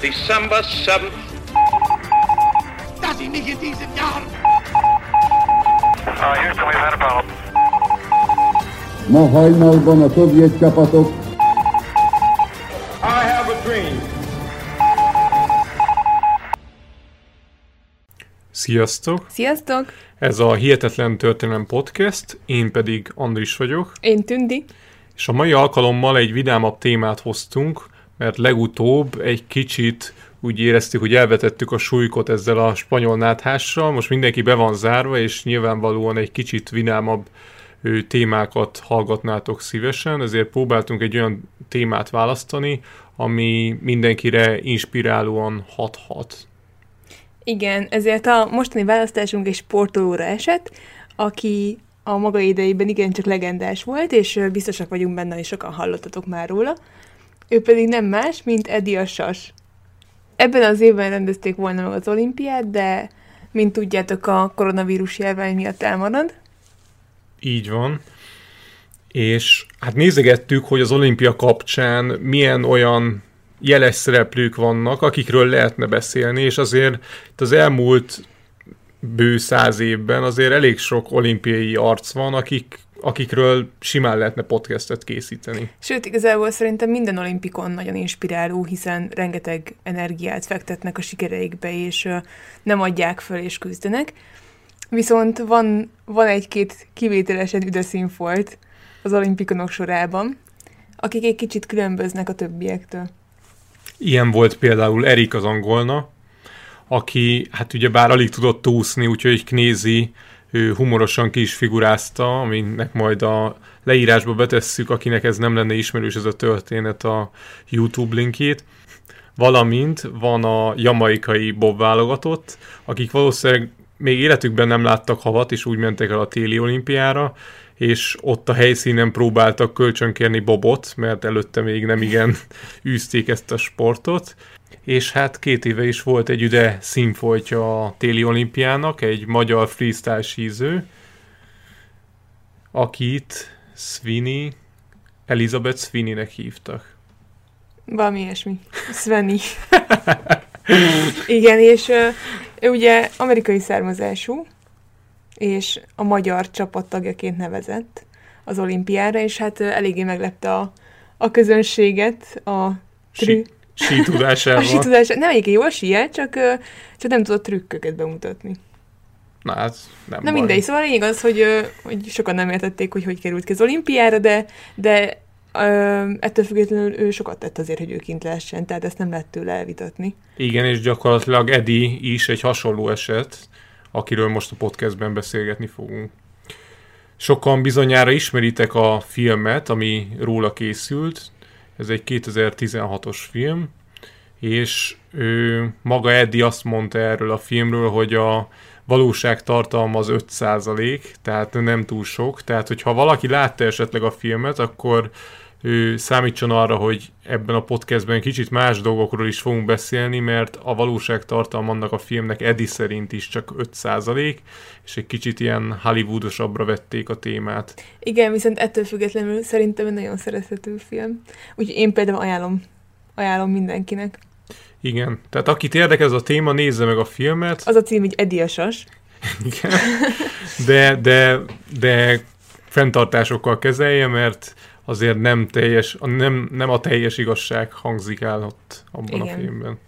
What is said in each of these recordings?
December 7th. dass ich mich in diesen Jahren Uh, Houston, we've had a problem. Ma hajnalban a szovjet csapatok I have a dream. Sziasztok! Sziasztok! Ez a Hihetetlen Történelem Podcast, én pedig Andris vagyok, Én Tündi. és a mai alkalommal egy vidámabb témát hoztunk, mert legutóbb egy kicsit úgy éreztük, hogy elvetettük a súlykot ezzel a spanyol náthással, most mindenki be van zárva, és nyilvánvalóan egy kicsit vidámabb ö, témákat hallgatnátok szívesen, ezért próbáltunk egy olyan témát választani, ami mindenkire inspirálóan hathat. Igen, ezért a mostani választásunk egy sportolóra esett, aki a maga idejében igencsak legendás volt, és biztosak vagyunk benne, hogy sokan hallottatok már róla. Ő pedig nem más, mint Eddie a Sas. Ebben az évben rendezték volna meg az olimpiát, de mint tudjátok, a koronavírus járvány miatt elmarad. Így van. És hát nézegettük, hogy az olimpia kapcsán milyen olyan jeles szereplők vannak, akikről lehetne beszélni, és azért itt az elmúlt bő száz évben azért elég sok olimpiai arc van, akik, akikről simán lehetne podcastet készíteni. Sőt, igazából szerintem minden olimpikon nagyon inspiráló, hiszen rengeteg energiát fektetnek a sikereikbe, és nem adják föl és küzdenek. Viszont van, van egy-két kivételesen üde színfolt az olimpikonok sorában, akik egy kicsit különböznek a többiektől. Ilyen volt például Erik az angolna, aki hát ugye bár alig tudott úszni, úgyhogy Knézi ő humorosan ki is figurázta, aminek majd a leírásba betesszük, akinek ez nem lenne ismerős ez a történet a YouTube linkjét. Valamint van a jamaikai Bob válogatott, akik valószínűleg még életükben nem láttak havat, és úgy mentek el a téli olimpiára, és ott a helyszínen próbáltak kölcsönkérni Bobot, mert előtte még nem igen űzték ezt a sportot. És hát két éve is volt egy üde színfoltja a téli olimpiának, egy magyar freestyle síző, akit Sweeney, Elizabeth Sweeneynek hívtak. Valami ilyesmi. Sveni. Igen, és ő ugye amerikai származású, és a magyar csapat tagjaként nevezett az olimpiára, és hát eléggé meglepte a, a közönséget a trü... Sí, sí tudásával. A situdás, nem egyébként jól síelt, csak, csak nem tudott trükköket bemutatni. Na hát nem Na baj. mindegy, szóval lényeg az, hogy, hogy sokan nem értették, hogy hogy került ki az olimpiára, de, de ö, ettől függetlenül ő sokat tett azért, hogy ő kint lehessen, tehát ezt nem lehet tőle elvitatni. Igen, és gyakorlatilag Eddie is egy hasonló eset, akiről most a podcastben beszélgetni fogunk. Sokan bizonyára ismeritek a filmet, ami róla készült. Ez egy 2016-os film, és ő, maga Eddie azt mondta erről a filmről, hogy a valóság tartalma az 5%, tehát nem túl sok. Tehát, hogyha valaki látta esetleg a filmet, akkor ő számítson arra, hogy ebben a podcastben kicsit más dolgokról is fogunk beszélni, mert a valóság tartalma annak a filmnek Eddie szerint is csak 5%, és egy kicsit ilyen Hollywoodosabbra vették a témát. Igen, viszont ettől függetlenül szerintem egy nagyon szerethető film. Úgyhogy én például ajánlom, ajánlom mindenkinek. Igen, tehát akit érdekel ez a téma, nézze meg a filmet, Az a cím, hogy Eddie a Sas. Igen. De, de, de fenntartásokkal kezelje, mert azért nem teljes, nem, nem a teljes igazság hangzik el ott abban Igen. a filmben.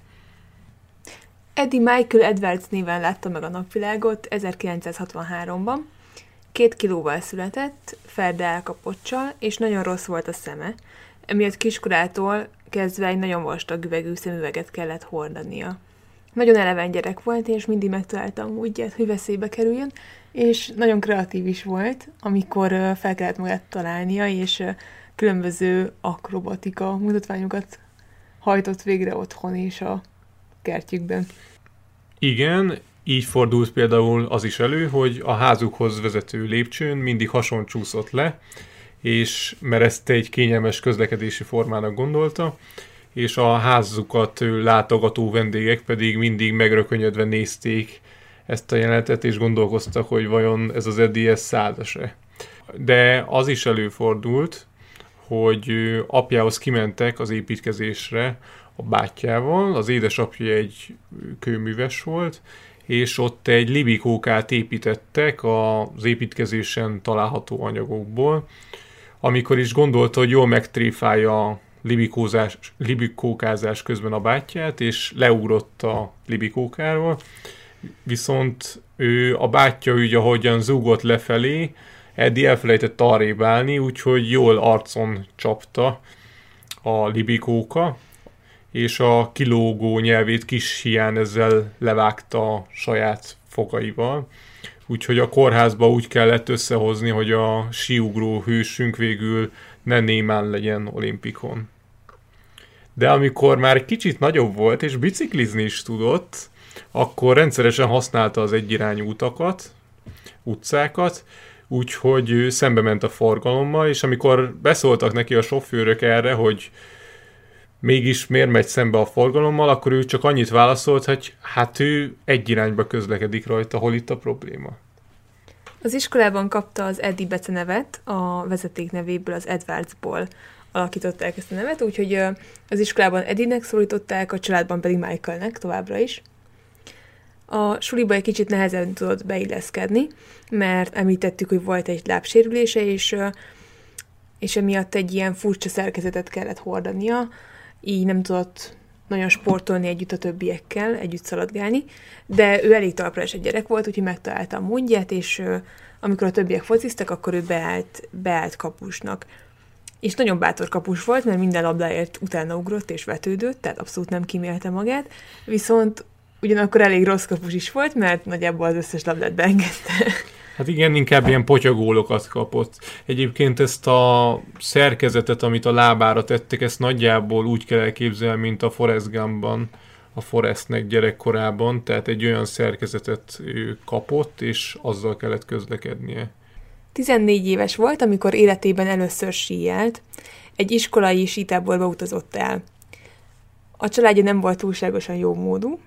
Eddie Michael Edwards néven látta meg a napvilágot 1963-ban. Két kilóval született, ferde elkapocsal, és nagyon rossz volt a szeme, emiatt kiskorától kezdve egy nagyon vastag üvegű szemüveget kellett hordania. Nagyon eleven gyerek volt, és mindig megtalálta a módját, hogy veszélybe kerüljön, és nagyon kreatív is volt, amikor fel kellett magát találnia, és különböző akrobatika mutatványokat hajtott végre otthon és a kertjükben. Igen, így fordult például az is elő, hogy a házukhoz vezető lépcsőn mindig hason csúszott le, és mert ezt egy kényelmes közlekedési formának gondolta, és a házukat látogató vendégek pedig mindig megrökönyödve nézték ezt a jelenetet, és gondolkoztak, hogy vajon ez az ez százas-e. De az is előfordult, hogy apjához kimentek az építkezésre a bátyjával, az édesapja egy kőműves volt, és ott egy libikókát építettek az építkezésen található anyagokból, amikor is gondolta, hogy jól megtréfálja a libikózás, libikókázás közben a bátyját, és leugrott a libikókáról, viszont ő, a bátyja úgy, ahogyan zúgott lefelé, Eddie elfelejtett arrébb állni, úgyhogy jól arcon csapta a libikóka, és a kilógó nyelvét kis hián ezzel levágta a saját fogaival. Úgyhogy a kórházba úgy kellett összehozni, hogy a síugró hősünk végül ne némán legyen olimpikon. De amikor már kicsit nagyobb volt, és biciklizni is tudott, akkor rendszeresen használta az egyirányú utakat, utcákat, úgyhogy szembe ment a forgalommal, és amikor beszóltak neki a sofőrök erre, hogy mégis miért megy szembe a forgalommal, akkor ő csak annyit válaszolt, hogy hát ő egy irányba közlekedik rajta, hol itt a probléma. Az iskolában kapta az Eddie Bece nevet, a vezeték nevéből, az Edwardsból alakították ezt a nevet, úgyhogy az iskolában Eddie-nek szólították, a családban pedig Michaelnek továbbra is. A suliba egy kicsit nehezen tudott beilleszkedni, mert említettük, hogy volt egy lábsérülése, és, és emiatt egy ilyen furcsa szerkezetet kellett hordania, így nem tudott nagyon sportolni együtt a többiekkel, együtt szaladgálni, de ő elég talprás egy gyerek volt, úgyhogy megtalálta a módját, és amikor a többiek fociztak, akkor ő beállt, beállt kapusnak. És nagyon bátor kapus volt, mert minden labdáért utána ugrott és vetődött, tehát abszolút nem kimélte magát, viszont ugyanakkor elég rossz kapus is volt, mert nagyjából az összes labdát beengedte. Hát igen, inkább ilyen potyagólokat kapott. Egyébként ezt a szerkezetet, amit a lábára tettek, ezt nagyjából úgy kell elképzelni, mint a Forrest Gumpban, a Forrestnek gyerekkorában, tehát egy olyan szerkezetet ő kapott, és azzal kellett közlekednie. 14 éves volt, amikor életében először síjált, egy iskolai sítáborba utazott el. A családja nem volt túlságosan jó módú,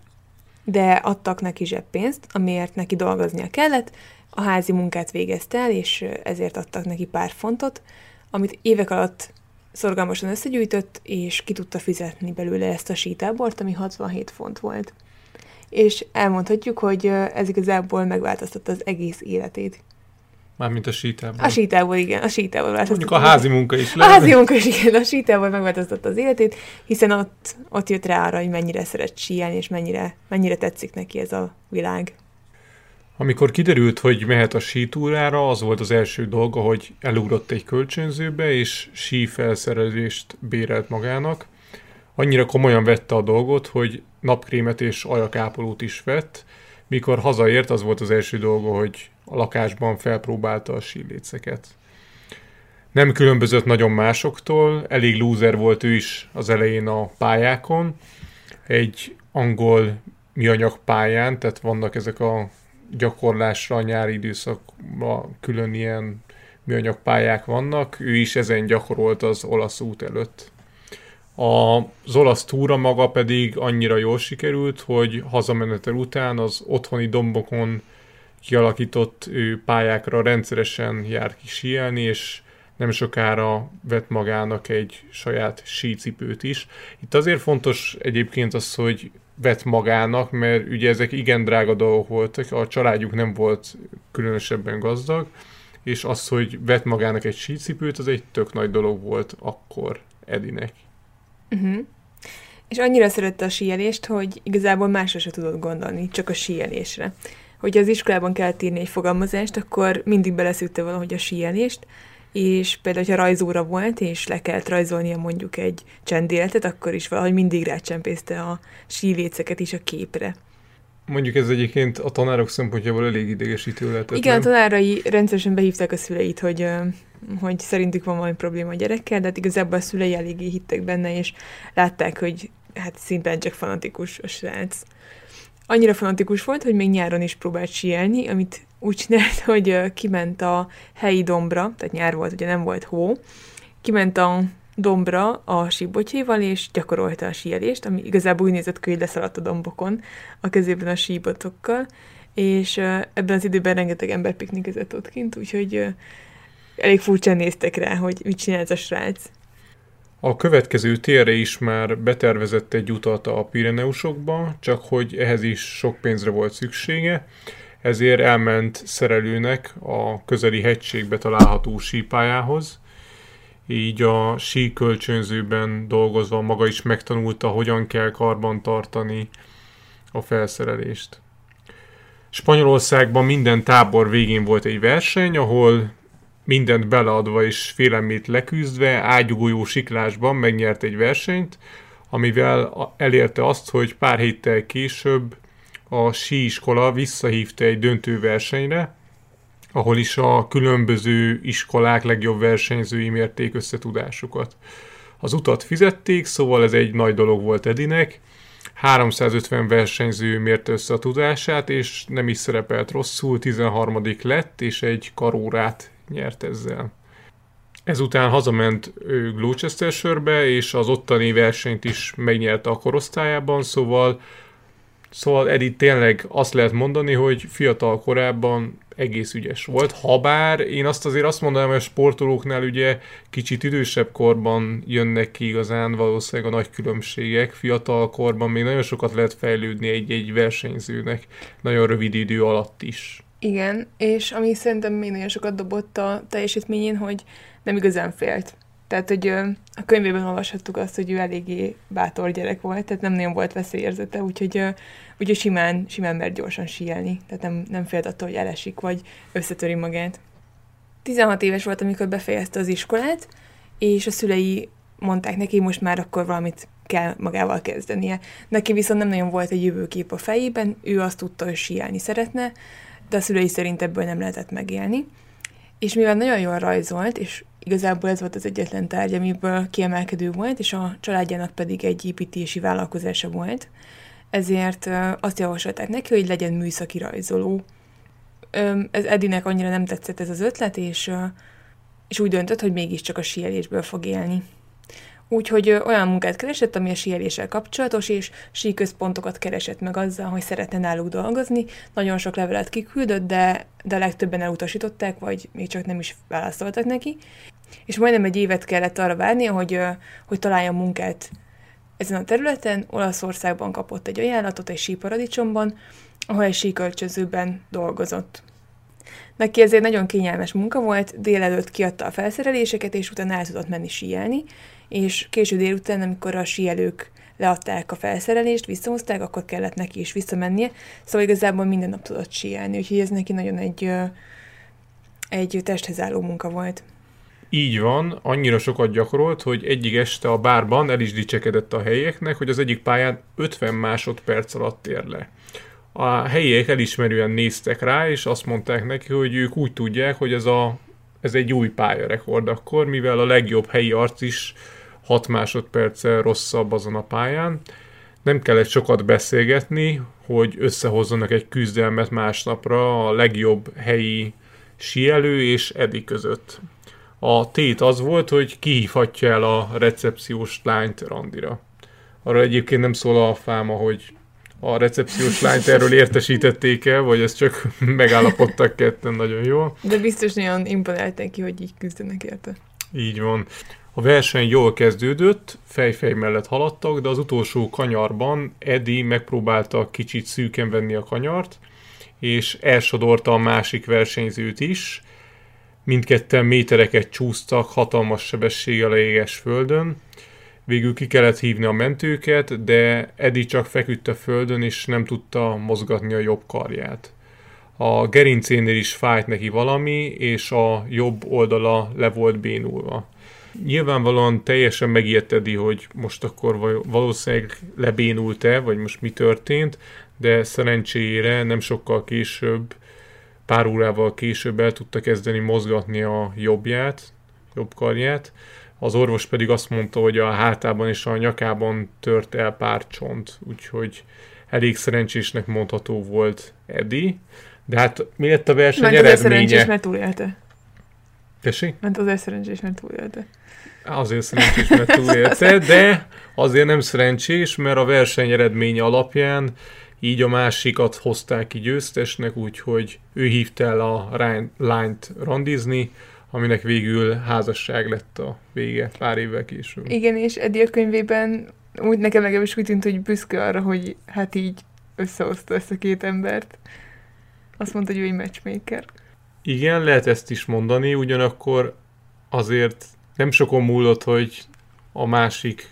de adtak neki zseppénzt, amiért neki dolgoznia kellett, a házi munkát végezte el, és ezért adtak neki pár fontot, amit évek alatt szorgalmasan összegyűjtött, és ki tudta fizetni belőle ezt a sítábort, ami 67 font volt. És elmondhatjuk, hogy ez igazából megváltoztatta az egész életét. Mármint a sítából. A sítából, igen, a sítából Mondjuk a házi munka is lehet. A házi munka is, igen, a sítából megváltoztatta az életét, hiszen ott, ott jött rá arra, hogy mennyire szeret síelni, és mennyire, mennyire tetszik neki ez a világ. Amikor kiderült, hogy mehet a sítúrára, az volt az első dolga, hogy elugrott egy kölcsönzőbe, és sí felszerelést bérelt magának. Annyira komolyan vette a dolgot, hogy napkrémet és ajakápolót is vett. Mikor hazaért, az volt az első dolga, hogy a lakásban felpróbálta a síléceket. Nem különbözött nagyon másoktól, elég lúzer volt ő is az elején a pályákon. Egy angol műanyag pályán, tehát vannak ezek a gyakorlásra a nyári időszakban külön ilyen műanyag pályák vannak, ő is ezen gyakorolt az olasz út előtt. Az olasz túra maga pedig annyira jól sikerült, hogy hazamenetel után az otthoni dombokon kialakított pályákra rendszeresen jár ki síelni, és nem sokára vett magának egy saját sícipőt is. Itt azért fontos egyébként az, hogy vett magának, mert ugye ezek igen drága dolgok voltak, a családjuk nem volt különösebben gazdag, és az, hogy vett magának egy sícipőt, az egy tök nagy dolog volt akkor Edinek. Uh-huh. És annyira szerette a síelést, hogy igazából másra se tudott gondolni, csak a síelésre. Hogyha az iskolában kellett írni egy fogalmazást, akkor mindig beleszűtte valahogy a síelést, és például, ha rajzóra volt, és le kellett rajzolnia mondjuk egy csendéletet, akkor is valahogy mindig rácsempészte a síléceket is a képre. Mondjuk ez egyébként a tanárok szempontjából elég idegesítő lehetett. Igen, nem? a tanárai rendszeresen behívták a szüleit, hogy, hogy szerintük van valami probléma a gyerekkel, de hát igazából a szülei eléggé hittek benne, és látták, hogy hát szimplán csak fanatikus a srác. Annyira fanatikus volt, hogy még nyáron is próbált síelni, amit úgy csinált, hogy kiment a helyi dombra, tehát nyár volt, ugye nem volt hó, kiment a dombra a síbotjéval, és gyakorolta a síelést, ami igazából úgy nézett ki, hogy leszaladt a dombokon a kezében a síbotokkal, és ebben az időben rengeteg ember piknikezett ott kint, úgyhogy elég furcsán néztek rá, hogy mit csinál ez a srác. A következő térre is már betervezett egy utat a Pireneusokba, csak hogy ehhez is sok pénzre volt szüksége, ezért elment szerelőnek a közeli hegységbe található sípájához, így a sí kölcsönzőben dolgozva maga is megtanulta, hogyan kell karban tartani a felszerelést. Spanyolországban minden tábor végén volt egy verseny, ahol mindent beleadva és félelmét leküzdve ágyugójó siklásban megnyert egy versenyt, amivel elérte azt, hogy pár héttel később a síiskola visszahívta egy döntőversenyre, ahol is a különböző iskolák legjobb versenyzői mérték összetudásukat. Az utat fizették, szóval ez egy nagy dolog volt Edinek. 350 versenyző mérte össze a tudását, és nem is szerepelt rosszul, 13. lett, és egy karórát nyert ezzel. Ezután hazament Gloucestershire-be, és az ottani versenyt is megnyerte a korosztályában, szóval Szóval Edith tényleg azt lehet mondani, hogy fiatal korában egész ügyes volt, habár én azt azért azt mondanám, hogy a sportolóknál ugye kicsit idősebb korban jönnek ki igazán valószínűleg a nagy különbségek, fiatal korban még nagyon sokat lehet fejlődni egy-egy versenyzőnek, nagyon rövid idő alatt is. Igen, és ami szerintem még nagyon sokat dobott a teljesítményén, hogy nem igazán félt. Tehát, hogy a könyvében olvashattuk azt, hogy ő eléggé bátor gyerek volt, tehát nem nagyon volt veszélyérzete, úgyhogy, úgyhogy simán, simán mert gyorsan síelni, tehát nem, nem félt attól, hogy elesik, vagy összetöri magát. 16 éves volt, amikor befejezte az iskolát, és a szülei mondták neki, most már akkor valamit kell magával kezdenie. Neki viszont nem nagyon volt egy jövőkép a fejében, ő azt tudta, hogy síelni szeretne, de a szülei szerint ebből nem lehetett megélni. És mivel nagyon jól rajzolt, és igazából ez volt az egyetlen tárgy, amiből kiemelkedő volt, és a családjának pedig egy építési vállalkozása volt, ezért azt javasolták neki, hogy legyen műszaki rajzoló. Ez Edinek annyira nem tetszett ez az ötlet, és, és úgy döntött, hogy mégiscsak a síelésből fog élni. Úgyhogy olyan munkát keresett, ami a síeléssel kapcsolatos, és síközpontokat keresett meg azzal, hogy szeretne náluk dolgozni. Nagyon sok levelet kiküldött, de, de legtöbben elutasították, vagy még csak nem is válaszoltak neki. És majdnem egy évet kellett arra várnia, hogy, hogy találjon munkát ezen a területen. Olaszországban kapott egy ajánlatot egy síparadicsomban, ahol egy síkölcsözőben dolgozott. Neki ezért nagyon kényelmes munka volt, délelőtt kiadta a felszereléseket, és utána el tudott menni síelni, és késő délután, amikor a síelők leadták a felszerelést, visszahozták, akkor kellett neki is visszamennie, szóval igazából minden nap tudott síelni, úgyhogy ez neki nagyon egy, egy testhez álló munka volt. Így van, annyira sokat gyakorolt, hogy egyik este a bárban el is dicsekedett a helyeknek, hogy az egyik pályán 50 másodperc alatt ér le. A helyiek elismerően néztek rá, és azt mondták neki, hogy ők úgy tudják, hogy ez, a, ez egy új pályarekord akkor, mivel a legjobb helyi arc is 6 másodperccel rosszabb azon a pályán. Nem kellett sokat beszélgetni, hogy összehozzanak egy küzdelmet másnapra a legjobb helyi sielő és Edi között. A tét az volt, hogy kihívhatja el a recepciós lányt randira. Arra egyébként nem szól a fáma, hogy a recepciós lányt erről értesítették el, vagy ezt csak megállapodtak ketten nagyon jól. De biztos nagyon imponálták ki, hogy így küzdenek érte. Így van. A verseny jól kezdődött, fejfej mellett haladtak, de az utolsó kanyarban Eddie megpróbálta kicsit szűken venni a kanyart, és elsodorta a másik versenyzőt is. Mindketten métereket csúsztak hatalmas sebességgel a éges földön. Végül ki kellett hívni a mentőket, de Eddie csak feküdt a földön, és nem tudta mozgatni a jobb karját. A gerincénél is fájt neki valami, és a jobb oldala le volt bénulva. Nyilvánvalóan teljesen megijedtedi, hogy most akkor valószínűleg lebénult-e, vagy most mi történt, de szerencsére nem sokkal később, pár órával később el tudta kezdeni mozgatni a jobbját, jobb karját. Az orvos pedig azt mondta, hogy a hátában és a nyakában tört el pár csont, úgyhogy elég szerencsésnek mondható volt Eddie. De hát mi lett a verseny Ment eredménye? szerencsés, mert túlélte. Tessék? Ment azért szerencsés, mert túlélte. Azért szerencsés, mert túlélte, de azért nem szerencsés, mert a verseny eredménye alapján így a másikat hozták ki győztesnek, úgyhogy ő hívta el a lányt randizni, aminek végül házasság lett a vége pár évvel később. Igen, és Eddie a könyvében úgy nekem legalábbis úgy tűnt, hogy büszke arra, hogy hát így összehozta ezt a két embert. Azt mondta, hogy ő egy matchmaker. Igen, lehet ezt is mondani, ugyanakkor azért nem sokon múlott, hogy a másik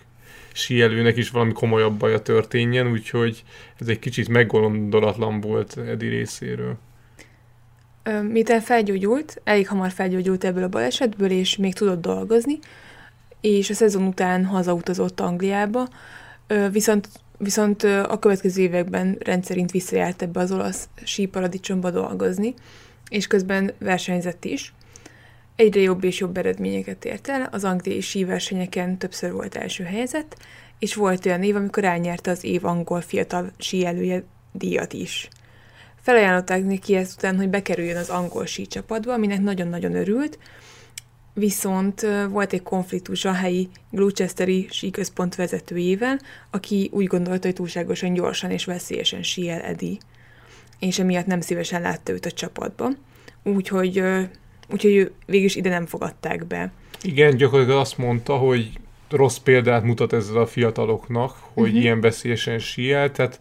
síelőnek is valami komolyabb baja történjen, úgyhogy ez egy kicsit meggondolatlan volt Edi részéről. Miután felgyógyult, elég hamar felgyógyult ebből a balesetből, és még tudott dolgozni, és a szezon után hazautazott Angliába, viszont, viszont a következő években rendszerint visszajárt ebbe az olasz síparadicsomba dolgozni, és közben versenyzett is. Egyre jobb és jobb eredményeket ért el, az angliai síversenyeken többször volt első helyzet, és volt olyan év, amikor elnyerte az év angol fiatal síelője díjat is. Felajánlották neki ezután, hogy bekerüljön az angol sícsapatba, aminek nagyon-nagyon örült, viszont volt egy konfliktus a helyi Gloucesteri síközpont vezetőjével, aki úgy gondolta, hogy túlságosan gyorsan és veszélyesen síel Edi, és emiatt nem szívesen látta őt a csapatba. Úgyhogy, úgyhogy végül ide nem fogadták be. Igen, gyakorlatilag azt mondta, hogy rossz példát mutat ezzel a fiataloknak, hogy uh-huh. ilyen veszélyesen síel, tehát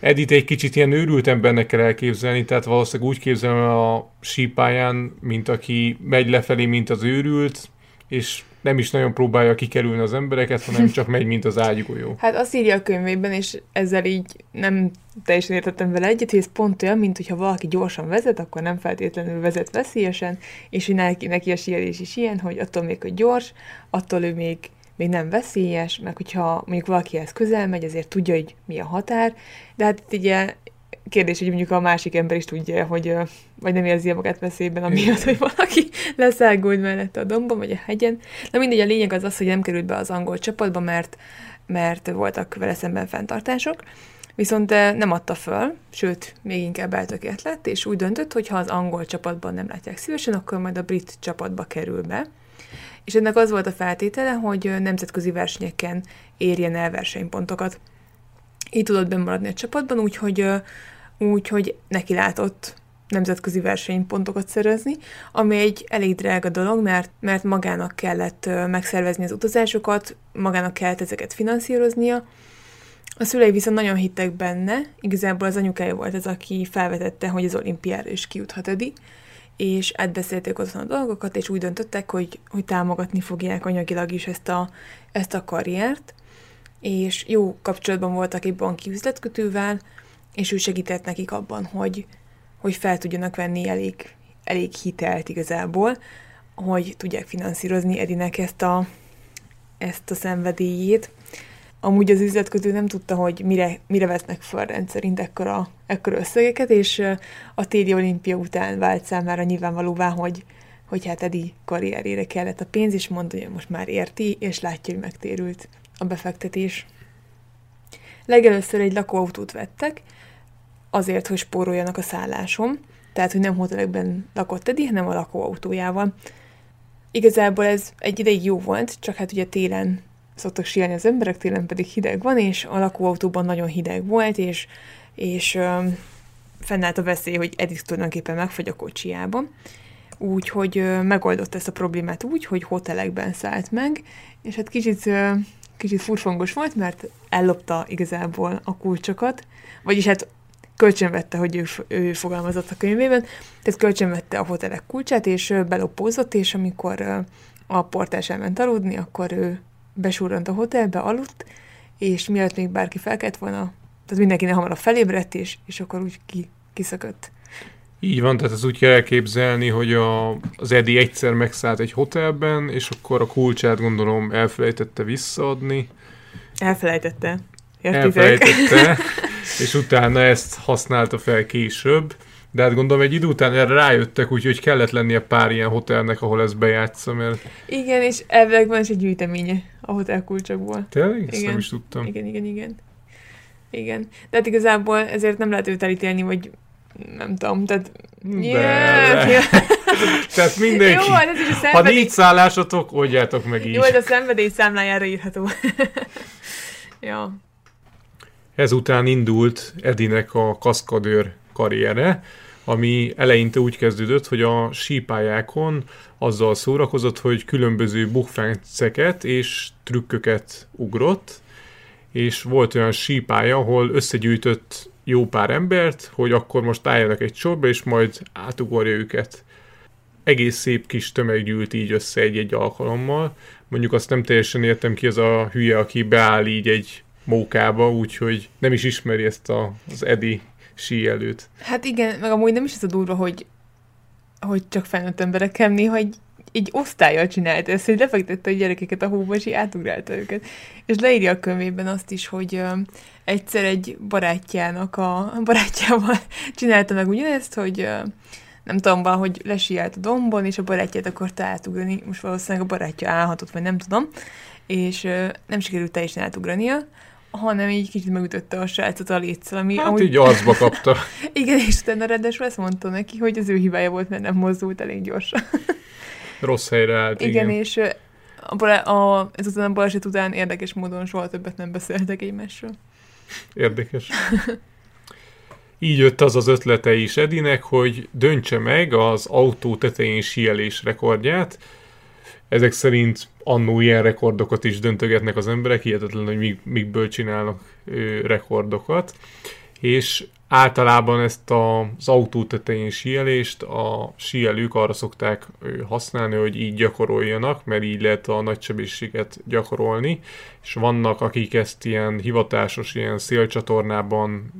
Edit egy kicsit ilyen őrült embernek kell elképzelni, tehát valószínűleg úgy képzelem a sípáján, mint aki megy lefelé, mint az őrült, és nem is nagyon próbálja kikerülni az embereket, hanem csak megy, mint az ágygolyó. Hát azt írja a könyvében, és ezzel így nem teljesen értettem vele egyet, hogy ez pont olyan, mint hogyha valaki gyorsan vezet, akkor nem feltétlenül vezet veszélyesen, és hogy neki, neki a síelés is ilyen, hogy attól még, hogy gyors, attól ő még még nem veszélyes, meg hogyha mondjuk valakihez közel megy, azért tudja, hogy mi a határ, de hát itt ugye kérdés, hogy mondjuk a másik ember is tudja, hogy vagy nem érzi magát veszélyben, amiatt, hogy valaki leszágult mellette a dombon, vagy a hegyen. Na mindegy, a lényeg az az, hogy nem került be az angol csapatba, mert, mert voltak vele szemben fenntartások, viszont nem adta föl, sőt, még inkább eltökélt lett, és úgy döntött, hogy ha az angol csapatban nem látják szívesen, akkor majd a brit csapatba kerül be és ennek az volt a feltétele, hogy nemzetközi versenyeken érjen el versenypontokat. Így tudott bemaradni a csapatban, úgyhogy, úgyhogy neki látott nemzetközi versenypontokat szerezni, ami egy elég drága dolog, mert, mert magának kellett megszervezni az utazásokat, magának kellett ezeket finanszíroznia. A szülei viszont nagyon hittek benne, igazából az anyukája volt az, aki felvetette, hogy az olimpiára is kijuthat Edi, és átbeszélték otthon a dolgokat, és úgy döntöttek, hogy, hogy támogatni fogják anyagilag is ezt a, ezt a karriert, és jó kapcsolatban voltak egy banki üzletkötővel, és ő segített nekik abban, hogy, hogy fel tudjanak venni elég, elég hitelt igazából, hogy tudják finanszírozni Edinek ezt a, ezt a szenvedélyét. Amúgy az üzletkötő nem tudta, hogy mire, mire vesznek fel rendszerint ekkora, ekkora összegeket, és a téli olimpia után vált számára nyilvánvalóvá, hogy, hogy hát Edi karrierére kellett a pénz, és mondta, hogy most már érti, és látja, hogy megtérült a befektetés. Legelőször egy lakóautót vettek, azért, hogy spóroljanak a szállásom, tehát, hogy nem hotelekben lakott Edi, hanem a lakóautójával. Igazából ez egy ideig jó volt, csak hát ugye télen szoktak síelni az emberek, télen pedig hideg van, és a lakóautóban nagyon hideg volt, és, és ö, fennállt a veszély, hogy Edith tulajdonképpen megfagy a kocsiában. Úgyhogy ö, megoldott ezt a problémát úgy, hogy hotelekben szállt meg, és hát kicsit, ö, kicsit furfangos volt, mert ellopta igazából a kulcsokat, vagyis hát kölcsönvette, hogy ő, ő fogalmazott a könyvében, tehát kölcsönvette a hotelek kulcsát, és belopózott, és amikor a portás elment aludni, akkor ő besúrant a hotelbe, aludt, és mielőtt még bárki felkelt volna, tehát mindenki hamarabb felébredt, és, és akkor úgy ki, kiszakadt. Így van, tehát ez úgy kell elképzelni, hogy a, az Edi egyszer megszállt egy hotelben, és akkor a kulcsát gondolom elfelejtette visszaadni. Elfelejtette. Értitek? Elfelejtette, és utána ezt használta fel később. De hát gondolom egy idő után erre rájöttek, úgyhogy kellett lennie pár ilyen hotelnek, ahol ez bejátsza, mert... Igen, és elvileg van is egy gyűjteménye a hotelkulcsokból. Tényleg? Ezt igen. nem is tudtam. Igen, igen, igen. Igen. De hát igazából ezért nem lehet őt elítélni, vagy nem tudom, tehát... Yeah. De, tehát mindenki. Jó, hát ez is a szenvedély... Ha nincs szállásatok, oldjátok meg így. Jó, de a szenvedély számlájára írható. ja. Ezután indult Edinek a kaszkadőr karriere, ami eleinte úgy kezdődött, hogy a sípályákon azzal szórakozott, hogy különböző bukfenceket és trükköket ugrott, és volt olyan sípálya, ahol összegyűjtött jó pár embert, hogy akkor most álljanak egy sorba, és majd átugorja őket. Egész szép kis tömeg gyűlt így össze egy-egy alkalommal. Mondjuk azt nem teljesen értem ki az a hülye, aki beáll így egy mókába, úgyhogy nem is ismeri ezt a, az Edi síelőt. Hát igen, meg amúgy nem is ez a durva, hogy, hogy csak felnőtt emberek néha egy, egy osztályjal csinálta ezt, hogy lefektette a gyerekeket a hóba, és átugrálta őket. És leírja a könyvében azt is, hogy uh, egyszer egy barátjának a barátjával csinálta meg ugyanezt, hogy uh, nem tudom, hogy lesiált a dombon, és a barátját akarta átugrani, most valószínűleg a barátja állhatott, vagy nem tudom, és uh, nem sikerült teljesen átugrania, hanem így kicsit megütötte a srácot a létszel, ami hát amúgy... így arcba kapta. Igen, és utána ráadásul azt mondta neki, hogy az ő hibája volt, mert nem mozdult elég gyorsan. Rossz helyre állt, igen. Igen, és a, a, ezután a baleset után érdekes módon soha többet nem beszéltek egymásról. Érdekes. Így jött az az ötlete is Edinek, hogy döntse meg az autó tetején síelés rekordját. Ezek szerint annó ilyen rekordokat is döntögetnek az emberek, hihetetlen, hogy mik, mikből csinálnak ö, rekordokat. És általában ezt a, az autó tetején síelést a síelők arra szokták használni, hogy így gyakoroljanak, mert így lehet a nagysebességet gyakorolni, és vannak, akik ezt ilyen hivatásos, ilyen szélcsatornában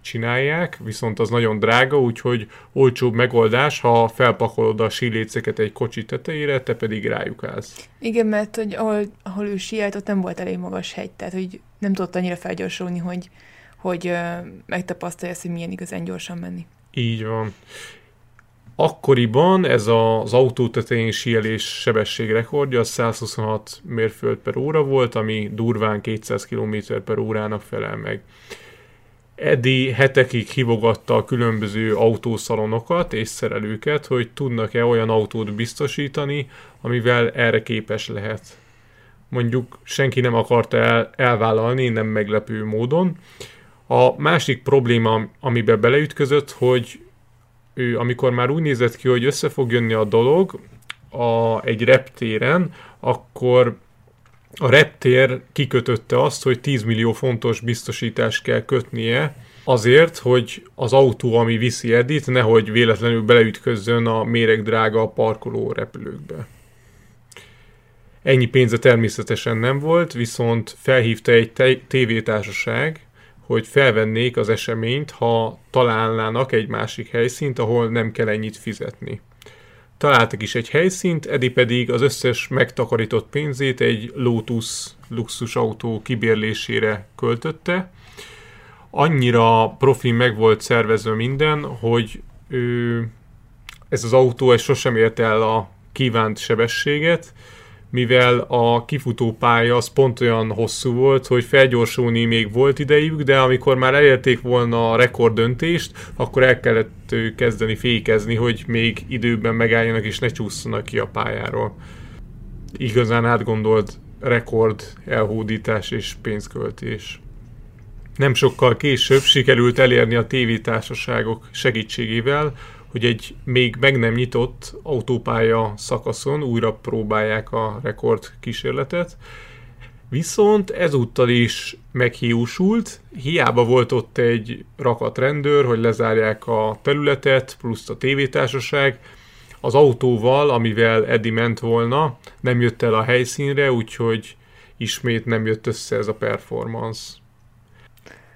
csinálják, viszont az nagyon drága, úgyhogy olcsóbb megoldás, ha felpakolod a síléceket egy kocsi tetejére, te pedig rájuk állsz. Igen, mert hogy ahol, ahol ő sielt, ott nem volt elég magas hegy, tehát hogy nem tudott annyira felgyorsulni, hogy, hogy uh, megtapasztalja ezt, hogy milyen igazán gyorsan menni. Így van. Akkoriban ez az autó tetején síelés sebességrekordja 126 mérföld per óra volt, ami durván 200 km per órának felel meg. Edi hetekig hívogatta a különböző autószalonokat és szerelőket, hogy tudnak-e olyan autót biztosítani, amivel erre képes lehet. Mondjuk senki nem akarta el, elvállalni, nem meglepő módon. A másik probléma, amiben beleütközött, hogy ő, amikor már úgy nézett ki, hogy össze fog jönni a dolog a, egy reptéren, akkor a reptér kikötötte azt, hogy 10 millió fontos biztosítást kell kötnie, azért, hogy az autó, ami viszi Edit, nehogy véletlenül beleütközzön a méregdrága parkoló repülőkbe. Ennyi pénze természetesen nem volt, viszont felhívta egy tévétársaság, hogy felvennék az eseményt, ha találnának egy másik helyszínt, ahol nem kell ennyit fizetni. Találtak is egy helyszínt, Edi pedig az összes megtakarított pénzét egy Lotus luxusautó kibérlésére költötte. Annyira profi meg volt szervezve minden, hogy ő, ez az autó ez sosem ért el a kívánt sebességet, mivel a kifutó pálya az pont olyan hosszú volt, hogy felgyorsulni még volt idejük, de amikor már elérték volna a rekorddöntést, akkor el kellett kezdeni fékezni, hogy még időben megálljanak és ne csúszanak ki a pályáról. Igazán átgondolt rekord elhódítás és pénzköltés. Nem sokkal később sikerült elérni a tévétársaságok segítségével, hogy egy még meg nem nyitott autópálya szakaszon újra próbálják a rekord kísérletet, Viszont ezúttal is meghiúsult, hiába volt ott egy rakat rendőr, hogy lezárják a területet, plusz a tévétársaság, az autóval, amivel Eddie ment volna, nem jött el a helyszínre, úgyhogy ismét nem jött össze ez a performance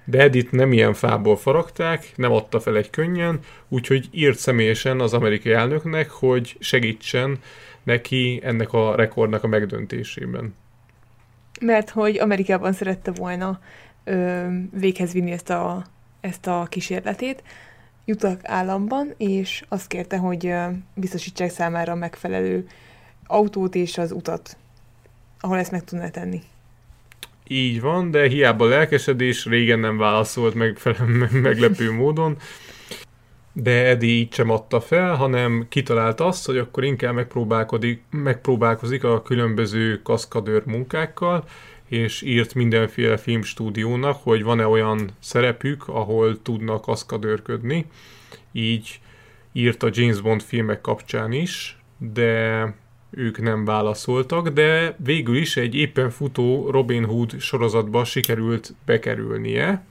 de Edit nem ilyen fából faragták, nem adta fel egy könnyen, úgyhogy írt személyesen az amerikai elnöknek, hogy segítsen neki ennek a rekordnak a megdöntésében. Mert hogy Amerikában szerette volna ö, véghez vinni ezt a, ezt a kísérletét, jutak államban, és azt kérte, hogy biztosítsák számára megfelelő autót és az utat, ahol ezt meg tudná tenni. Így van, de hiába lelkesedés, régen nem válaszolt meg, meglepő módon. De Edi így sem adta fel, hanem kitalálta azt, hogy akkor inkább megpróbálkozik, megpróbálkozik a különböző kaszkadőr munkákkal, és írt mindenféle filmstúdiónak, hogy van-e olyan szerepük, ahol tudnak kaszkadőrködni. Így írt a James Bond filmek kapcsán is, de ők nem válaszoltak, de végül is egy éppen futó Robin Hood sorozatba sikerült bekerülnie,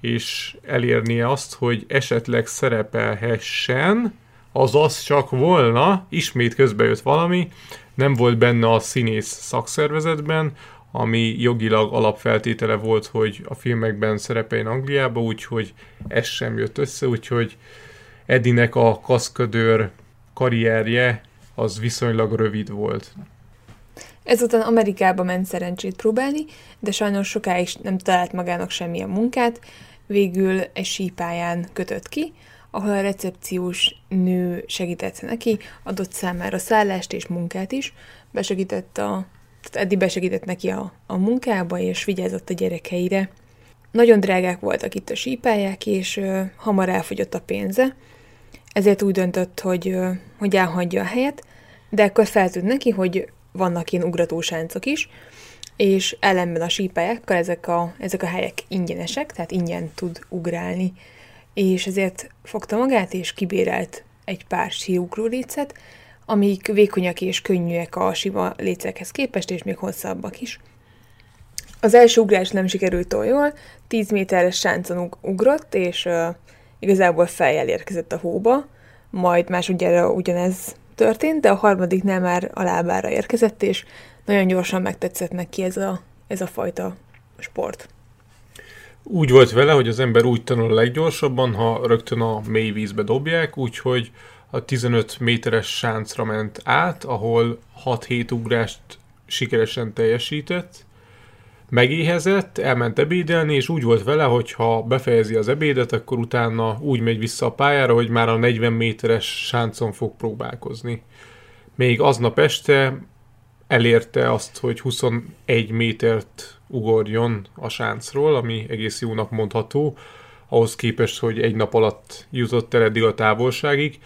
és elérnie azt, hogy esetleg szerepelhessen, azaz csak volna, ismét közbejött valami, nem volt benne a színész szakszervezetben, ami jogilag alapfeltétele volt, hogy a filmekben szerepeljen Angliába, úgyhogy ez sem jött össze, úgyhogy Edinek a kaszködőr karrierje az viszonylag rövid volt. Ezután Amerikába ment szerencsét próbálni, de sajnos sokáig nem talált magának semmilyen munkát, végül egy sípáján kötött ki, ahol a recepciós nő segített neki, adott számára szállást és munkát is, besegített a, tehát Eddie besegített neki a, a munkába, és vigyázott a gyerekeire. Nagyon drágák voltak itt a sípályák, és ö, hamar elfogyott a pénze, ezért úgy döntött, hogy, hogy elhagyja a helyet, de akkor feltűnt neki, hogy vannak ilyen ugratósáncok is, és ellenben a sípályákkal ezek a, ezek a helyek ingyenesek, tehát ingyen tud ugrálni és ezért fogta magát, és kibérelt egy pár síugró lécet, amik vékonyak és könnyűek a sima lécekhez képest, és még hosszabbak is. Az első ugrás nem sikerült olyan jól, 10 méteres sáncon ugrott, és igazából fejjel érkezett a hóba, majd másodjára ugyanez történt, de a harmadiknál már a lábára érkezett, és nagyon gyorsan megtetszett neki ez a, ez a fajta sport. Úgy volt vele, hogy az ember úgy tanul a leggyorsabban, ha rögtön a mély vízbe dobják, úgyhogy a 15 méteres sáncra ment át, ahol 6-7 ugrást sikeresen teljesített, megéhezett, elment ebédelni, és úgy volt vele, hogy ha befejezi az ebédet, akkor utána úgy megy vissza a pályára, hogy már a 40 méteres sáncon fog próbálkozni. Még aznap este elérte azt, hogy 21 métert ugorjon a sáncról, ami egész jónak mondható, ahhoz képest, hogy egy nap alatt jutott el eddig a távolságig.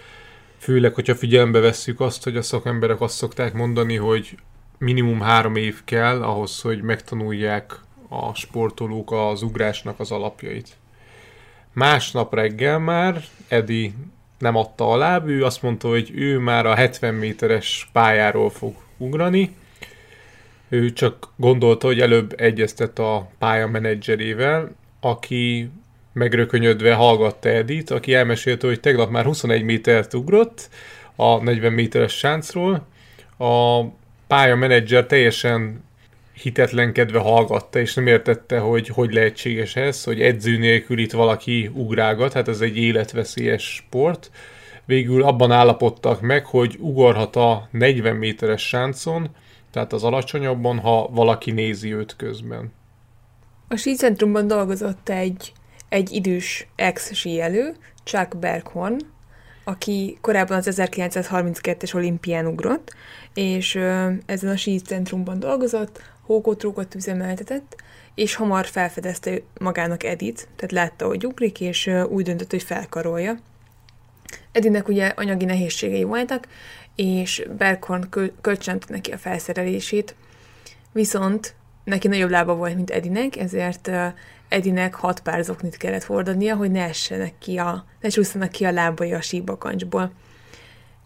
Főleg, hogyha figyelembe vesszük azt, hogy a szakemberek azt szokták mondani, hogy minimum három év kell ahhoz, hogy megtanulják a sportolók az ugrásnak az alapjait. Másnap reggel már Edi nem adta a láb, ő azt mondta, hogy ő már a 70 méteres pályáról fog ugrani, ő csak gondolta, hogy előbb egyeztet a pályamenedzserével, aki megrökönyödve hallgatta Edit, aki elmesélte, hogy tegnap már 21 métert ugrott a 40 méteres sáncról. A pályamenedzser teljesen hitetlenkedve hallgatta, és nem értette, hogy hogy lehetséges ez, hogy edző nélkül itt valaki ugrálgat, hát ez egy életveszélyes sport. Végül abban állapodtak meg, hogy ugorhat a 40 méteres sáncon, tehát az alacsonyabban, ha valaki nézi őt közben. A sícentrumban dolgozott egy, egy idős ex-síelő, Chuck Berghorn, aki korábban az 1932-es olimpián ugrott, és ezen a sícentrumban dolgozott, hókotrókat üzemeltetett, és hamar felfedezte magának Edit, tehát látta, hogy ugrik, és úgy döntött, hogy felkarolja. Edinek ugye anyagi nehézségei voltak, és Berghorn kölcsönt neki a felszerelését, viszont neki nagyobb lába volt, mint Edinek, ezért Edinek hat pár zoknit kellett hordania, hogy ne essenek ki a, ne csúszanak ki a lábai a síbakancsból.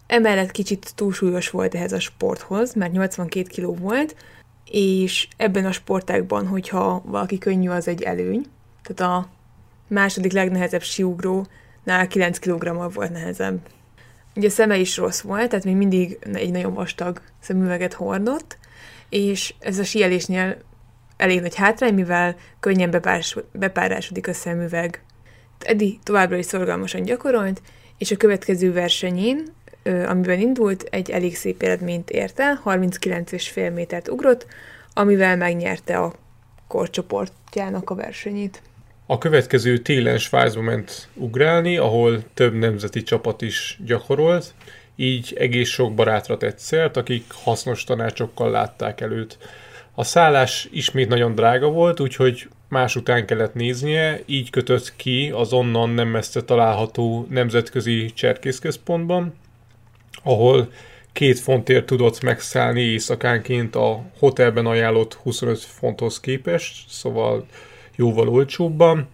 Emellett kicsit túlsúlyos volt ehhez a sporthoz, mert 82 kg volt, és ebben a sportákban, hogyha valaki könnyű, az egy előny. Tehát a második legnehezebb síugrónál 9 kg volt nehezebb. Ugye szeme is rossz volt, tehát még mindig egy nagyon vastag szemüveget hordott, és ez a síelésnél elég nagy hátrány, mivel könnyen bepárás, bepárásodik a szemüveg. Edi továbbra is szorgalmasan gyakorolt, és a következő versenyén, amiben indult, egy elég szép eredményt ért el, 39,5 métert ugrott, amivel megnyerte a korcsoportjának a versenyét. A következő télen Svájcba ment ugrálni, ahol több nemzeti csapat is gyakorolt, így egész sok barátra tett szert, akik hasznos tanácsokkal látták előtt. A szállás ismét nagyon drága volt, úgyhogy más után kellett néznie, így kötött ki az onnan nem messze található nemzetközi cserkészközpontban, ahol két fontért tudott megszállni éjszakánként a hotelben ajánlott 25 fonthoz képest, szóval jóval olcsóbban.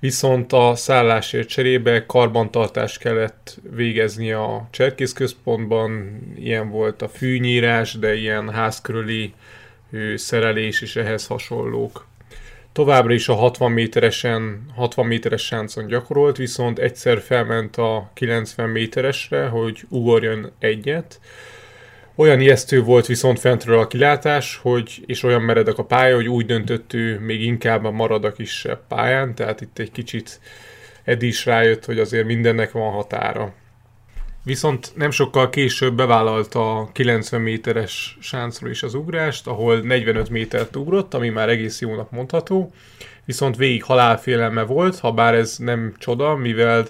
viszont a szállásért cserébe karbantartást kellett végezni a cserkészközpontban, ilyen volt a fűnyírás, de ilyen házkörüli szerelés és ehhez hasonlók. Továbbra is a 60 méteresen, 60 méteres sáncon gyakorolt, viszont egyszer felment a 90 méteresre, hogy ugorjon egyet. Olyan ijesztő volt viszont fentről a kilátás, hogy, és olyan meredek a pálya, hogy úgy döntött ő még inkább marad a kisebb pályán, tehát itt egy kicsit Edi is rájött, hogy azért mindennek van határa. Viszont nem sokkal később bevállalta a 90 méteres sáncról is az ugrást, ahol 45 métert ugrott, ami már egész jónak mondható, viszont végig halálfélelme volt, ha bár ez nem csoda, mivel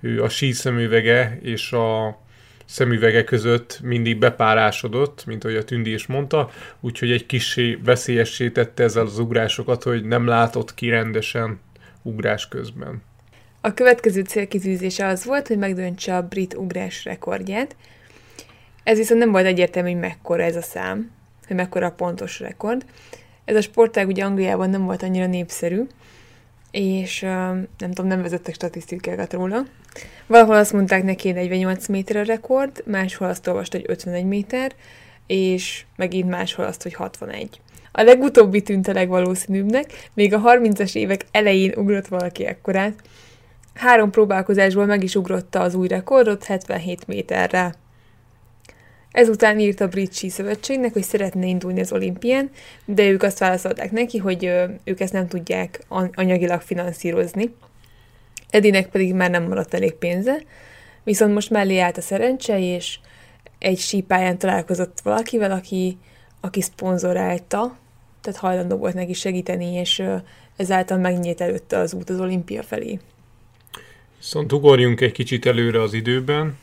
ő a síszemüvege és a szemüvege között mindig bepárásodott, mint ahogy a Tündi is mondta, úgyhogy egy kicsi veszélyessé tette ezzel az ugrásokat, hogy nem látott ki rendesen ugrás közben. A következő célkitűzése az volt, hogy megdöntse a brit ugrás rekordját. Ez viszont nem volt egyértelmű, hogy mekkora ez a szám, hogy mekkora a pontos rekord. Ez a sportág ugye Angliában nem volt annyira népszerű, és nem tudom, nem vezettek statisztikákat róla. Valahol azt mondták neki, hogy 48 méter a rekord, máshol azt olvast, hogy 51 méter, és megint máshol azt, hogy 61. A legutóbbi tűnt a legvalószínűbbnek, még a 30-as évek elején ugrott valaki ekkorát, Három próbálkozásból meg is ugrotta az új rekordot 77 méterre. Ezután írt a Brit Szövetségnek, hogy szeretne indulni az olimpián, de ők azt válaszolták neki, hogy ők ezt nem tudják anyagilag finanszírozni. Edinek pedig már nem maradt elég pénze, viszont most mellé állt a szerencse, és egy sípáján találkozott valakivel, aki, aki szponzorálta, tehát hajlandó volt neki segíteni, és ezáltal megnyílt előtte az út az olimpia felé. Viszont ugorjunk egy kicsit előre az időben,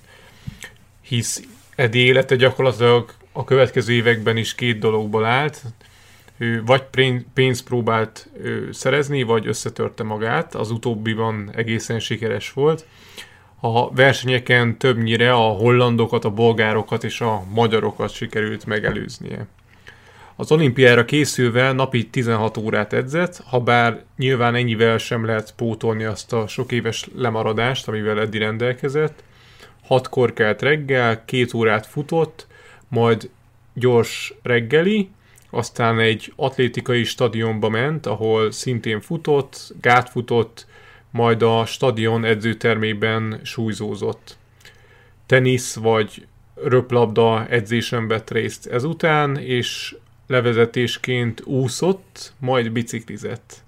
hisz Edi élete gyakorlatilag a következő években is két dologból állt. Ő vagy pénzt próbált szerezni, vagy összetörte magát. Az utóbbiban egészen sikeres volt. A versenyeken többnyire a hollandokat, a bolgárokat és a magyarokat sikerült megelőznie. Az olimpiára készülve napi 16 órát edzett, ha bár nyilván ennyivel sem lehet pótolni azt a sok éves lemaradást, amivel eddig rendelkezett. Hatkor kelt reggel, két órát futott, majd gyors reggeli, aztán egy atlétikai stadionba ment, ahol szintén futott, gátfutott, majd a stadion edzőtermében súlyzózott. Tenisz vagy röplabda edzésen vett részt ezután, és levezetésként úszott, majd biciklizett.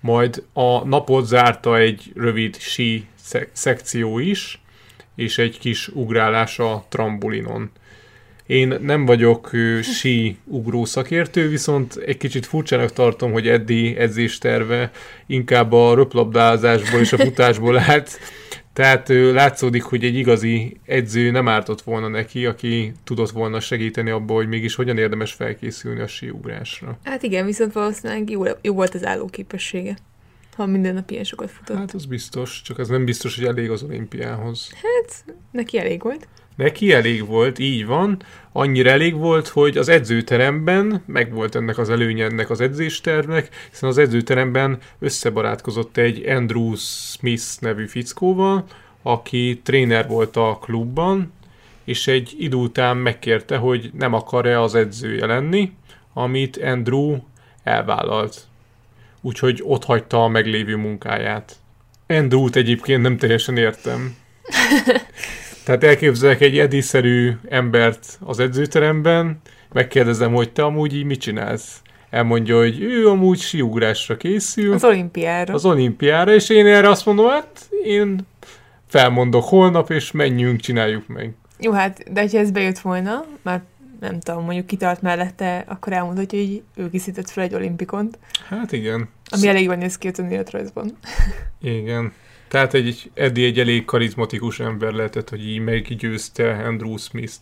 Majd a napot zárta egy rövid sí szekció is, és egy kis ugrálás a trambulinon. Én nem vagyok sí ugró szakértő, viszont egy kicsit furcsának tartom, hogy Eddi edzésterve inkább a röplabdázásból és a futásból állt, tehát látszódik, hogy egy igazi edző nem ártott volna neki, aki tudott volna segíteni abból, hogy mégis hogyan érdemes felkészülni a síugrásra. Hát igen, viszont valószínűleg jó, jó volt az állóképessége, ha minden nap ilyen sokat futott. Hát az biztos, csak az nem biztos, hogy elég az olimpiához. Hát neki elég volt. Neki elég volt, így van. Annyira elég volt, hogy az edzőteremben meg volt ennek az előnye ennek az edzéstervnek, hiszen az edzőteremben összebarátkozott egy Andrew Smith nevű fickóval, aki tréner volt a klubban, és egy idő után megkérte, hogy nem akar-e az edzője lenni, amit Andrew elvállalt. Úgyhogy ott hagyta a meglévő munkáját. Andrew-t egyébként nem teljesen értem. Tehát elképzelek egy ediszerű embert az edzőteremben, megkérdezem, hogy te amúgy így mit csinálsz? Elmondja, hogy ő amúgy siugrásra készül. Az olimpiára. Az olimpiára, és én erre azt mondom, hát én felmondok holnap, és menjünk, csináljuk meg. Jó, hát, de ha ez bejött volna, mert nem tudom, mondjuk kitart mellette, akkor elmondhatja, hogy ő készített fel egy olimpikont. Hát igen. Ami elég van néz ki a önéletrajzban. Igen. Tehát egy, Eddie egy elég karizmatikus ember lehetett, hogy így meggyőzte Andrew Smith-t.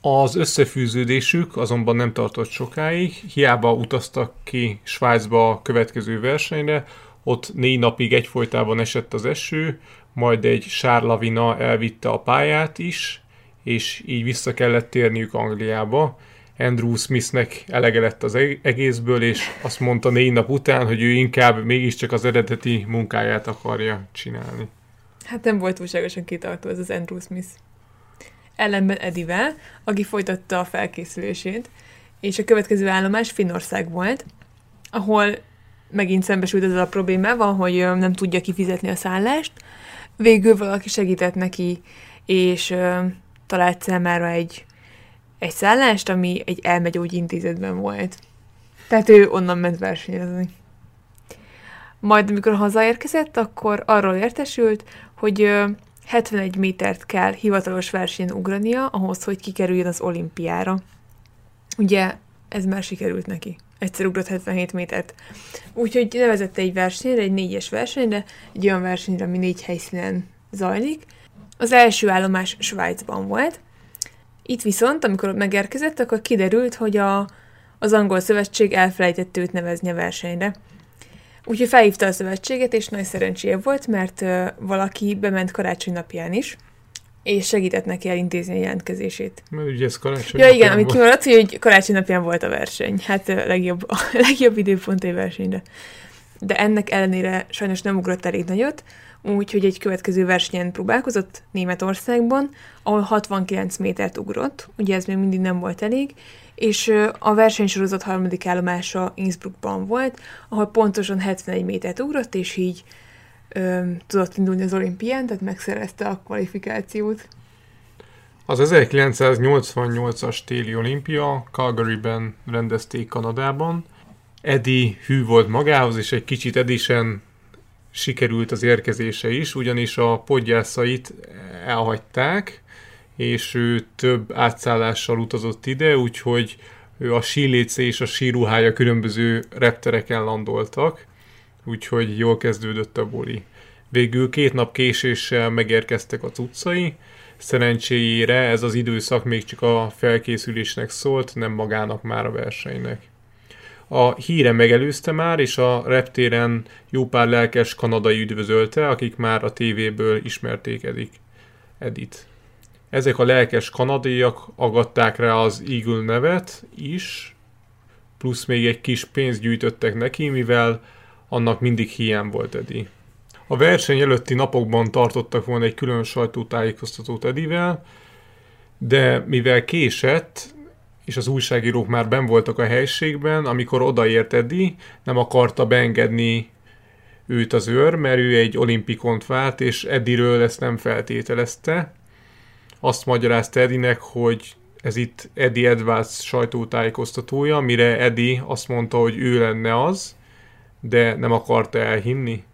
Az összefűződésük azonban nem tartott sokáig, hiába utaztak ki Svájcba a következő versenyre, ott négy napig egyfolytában esett az eső, majd egy sárlavina elvitte a pályát is, és így vissza kellett térniük Angliába. Andrew Smithnek elege lett az e- egészből, és azt mondta négy nap után, hogy ő inkább mégiscsak az eredeti munkáját akarja csinálni. Hát nem volt túlságosan kitartó ez az Andrew Smith. Ellenben Edivel, aki folytatta a felkészülését, és a következő állomás Finnország volt, ahol megint szembesült ezzel a problémával, hogy nem tudja kifizetni a szállást. Végül valaki segített neki, és talált számára egy, egy szállást, ami egy elmegyógyintézetben volt. Tehát ő onnan ment versenyezni. Majd, amikor hazaérkezett, akkor arról értesült, hogy ö, 71 métert kell hivatalos versenyen ugrania ahhoz, hogy kikerüljön az olimpiára. Ugye ez már sikerült neki. Egyszer ugrott 77 métert. Úgyhogy nevezette egy versenyre, egy négyes versenyre, egy olyan versenyre, ami négy helyszínen zajlik. Az első állomás Svájcban volt. Itt viszont, amikor megérkezett, akkor kiderült, hogy a, az angol szövetség elfelejtett őt nevezni a versenyre. Úgyhogy felhívta a szövetséget, és nagy szerencséje volt, mert valaki bement karácsony napján is, és segített neki elintézni a jelentkezését. Mert ugye ez karácsony Ja igen, napján ami volt. kimaradt, hogy karácsony napján volt a verseny. Hát a legjobb, a legjobb időpont egy versenyre. De ennek ellenére sajnos nem ugrott elég nagyot, úgyhogy egy következő versenyen próbálkozott Németországban, ahol 69 métert ugrott, ugye ez még mindig nem volt elég, és a versenysorozat harmadik állomása Innsbruckban volt, ahol pontosan 71 métert ugrott, és így ö, tudott indulni az olimpián, tehát megszerezte a kvalifikációt. Az 1988-as téli olimpia Calgaryben rendezték Kanadában. Eddie hű volt magához, és egy kicsit Edisen sikerült az érkezése is, ugyanis a podgyászait elhagyták, és ő több átszállással utazott ide, úgyhogy ő a síléce és a síruhája különböző reptereken landoltak, úgyhogy jól kezdődött a buli. Végül két nap késéssel megérkeztek a cuccai, Szerencséjére ez az időszak még csak a felkészülésnek szólt, nem magának már a versenynek. A híre megelőzte már, és a reptéren jó pár lelkes kanadai üdvözölte, akik már a tévéből ismerték Edik, Edit. Ezek a lelkes kanadaiak agatták rá az Eagle nevet is, plusz még egy kis pénzt gyűjtöttek neki, mivel annak mindig hiány volt Edi. A verseny előtti napokban tartottak volna egy külön sajtótájékoztatót Edivel, de mivel késett, és az újságírók már ben voltak a helységben, amikor odaért Edi, nem akarta beengedni őt az őr, mert ő egy olimpikont vált, és Ediről ezt nem feltételezte. Azt magyarázta Edinek, hogy ez itt Eddie Edwards sajtótájékoztatója, mire Eddie azt mondta, hogy ő lenne az, de nem akarta elhinni.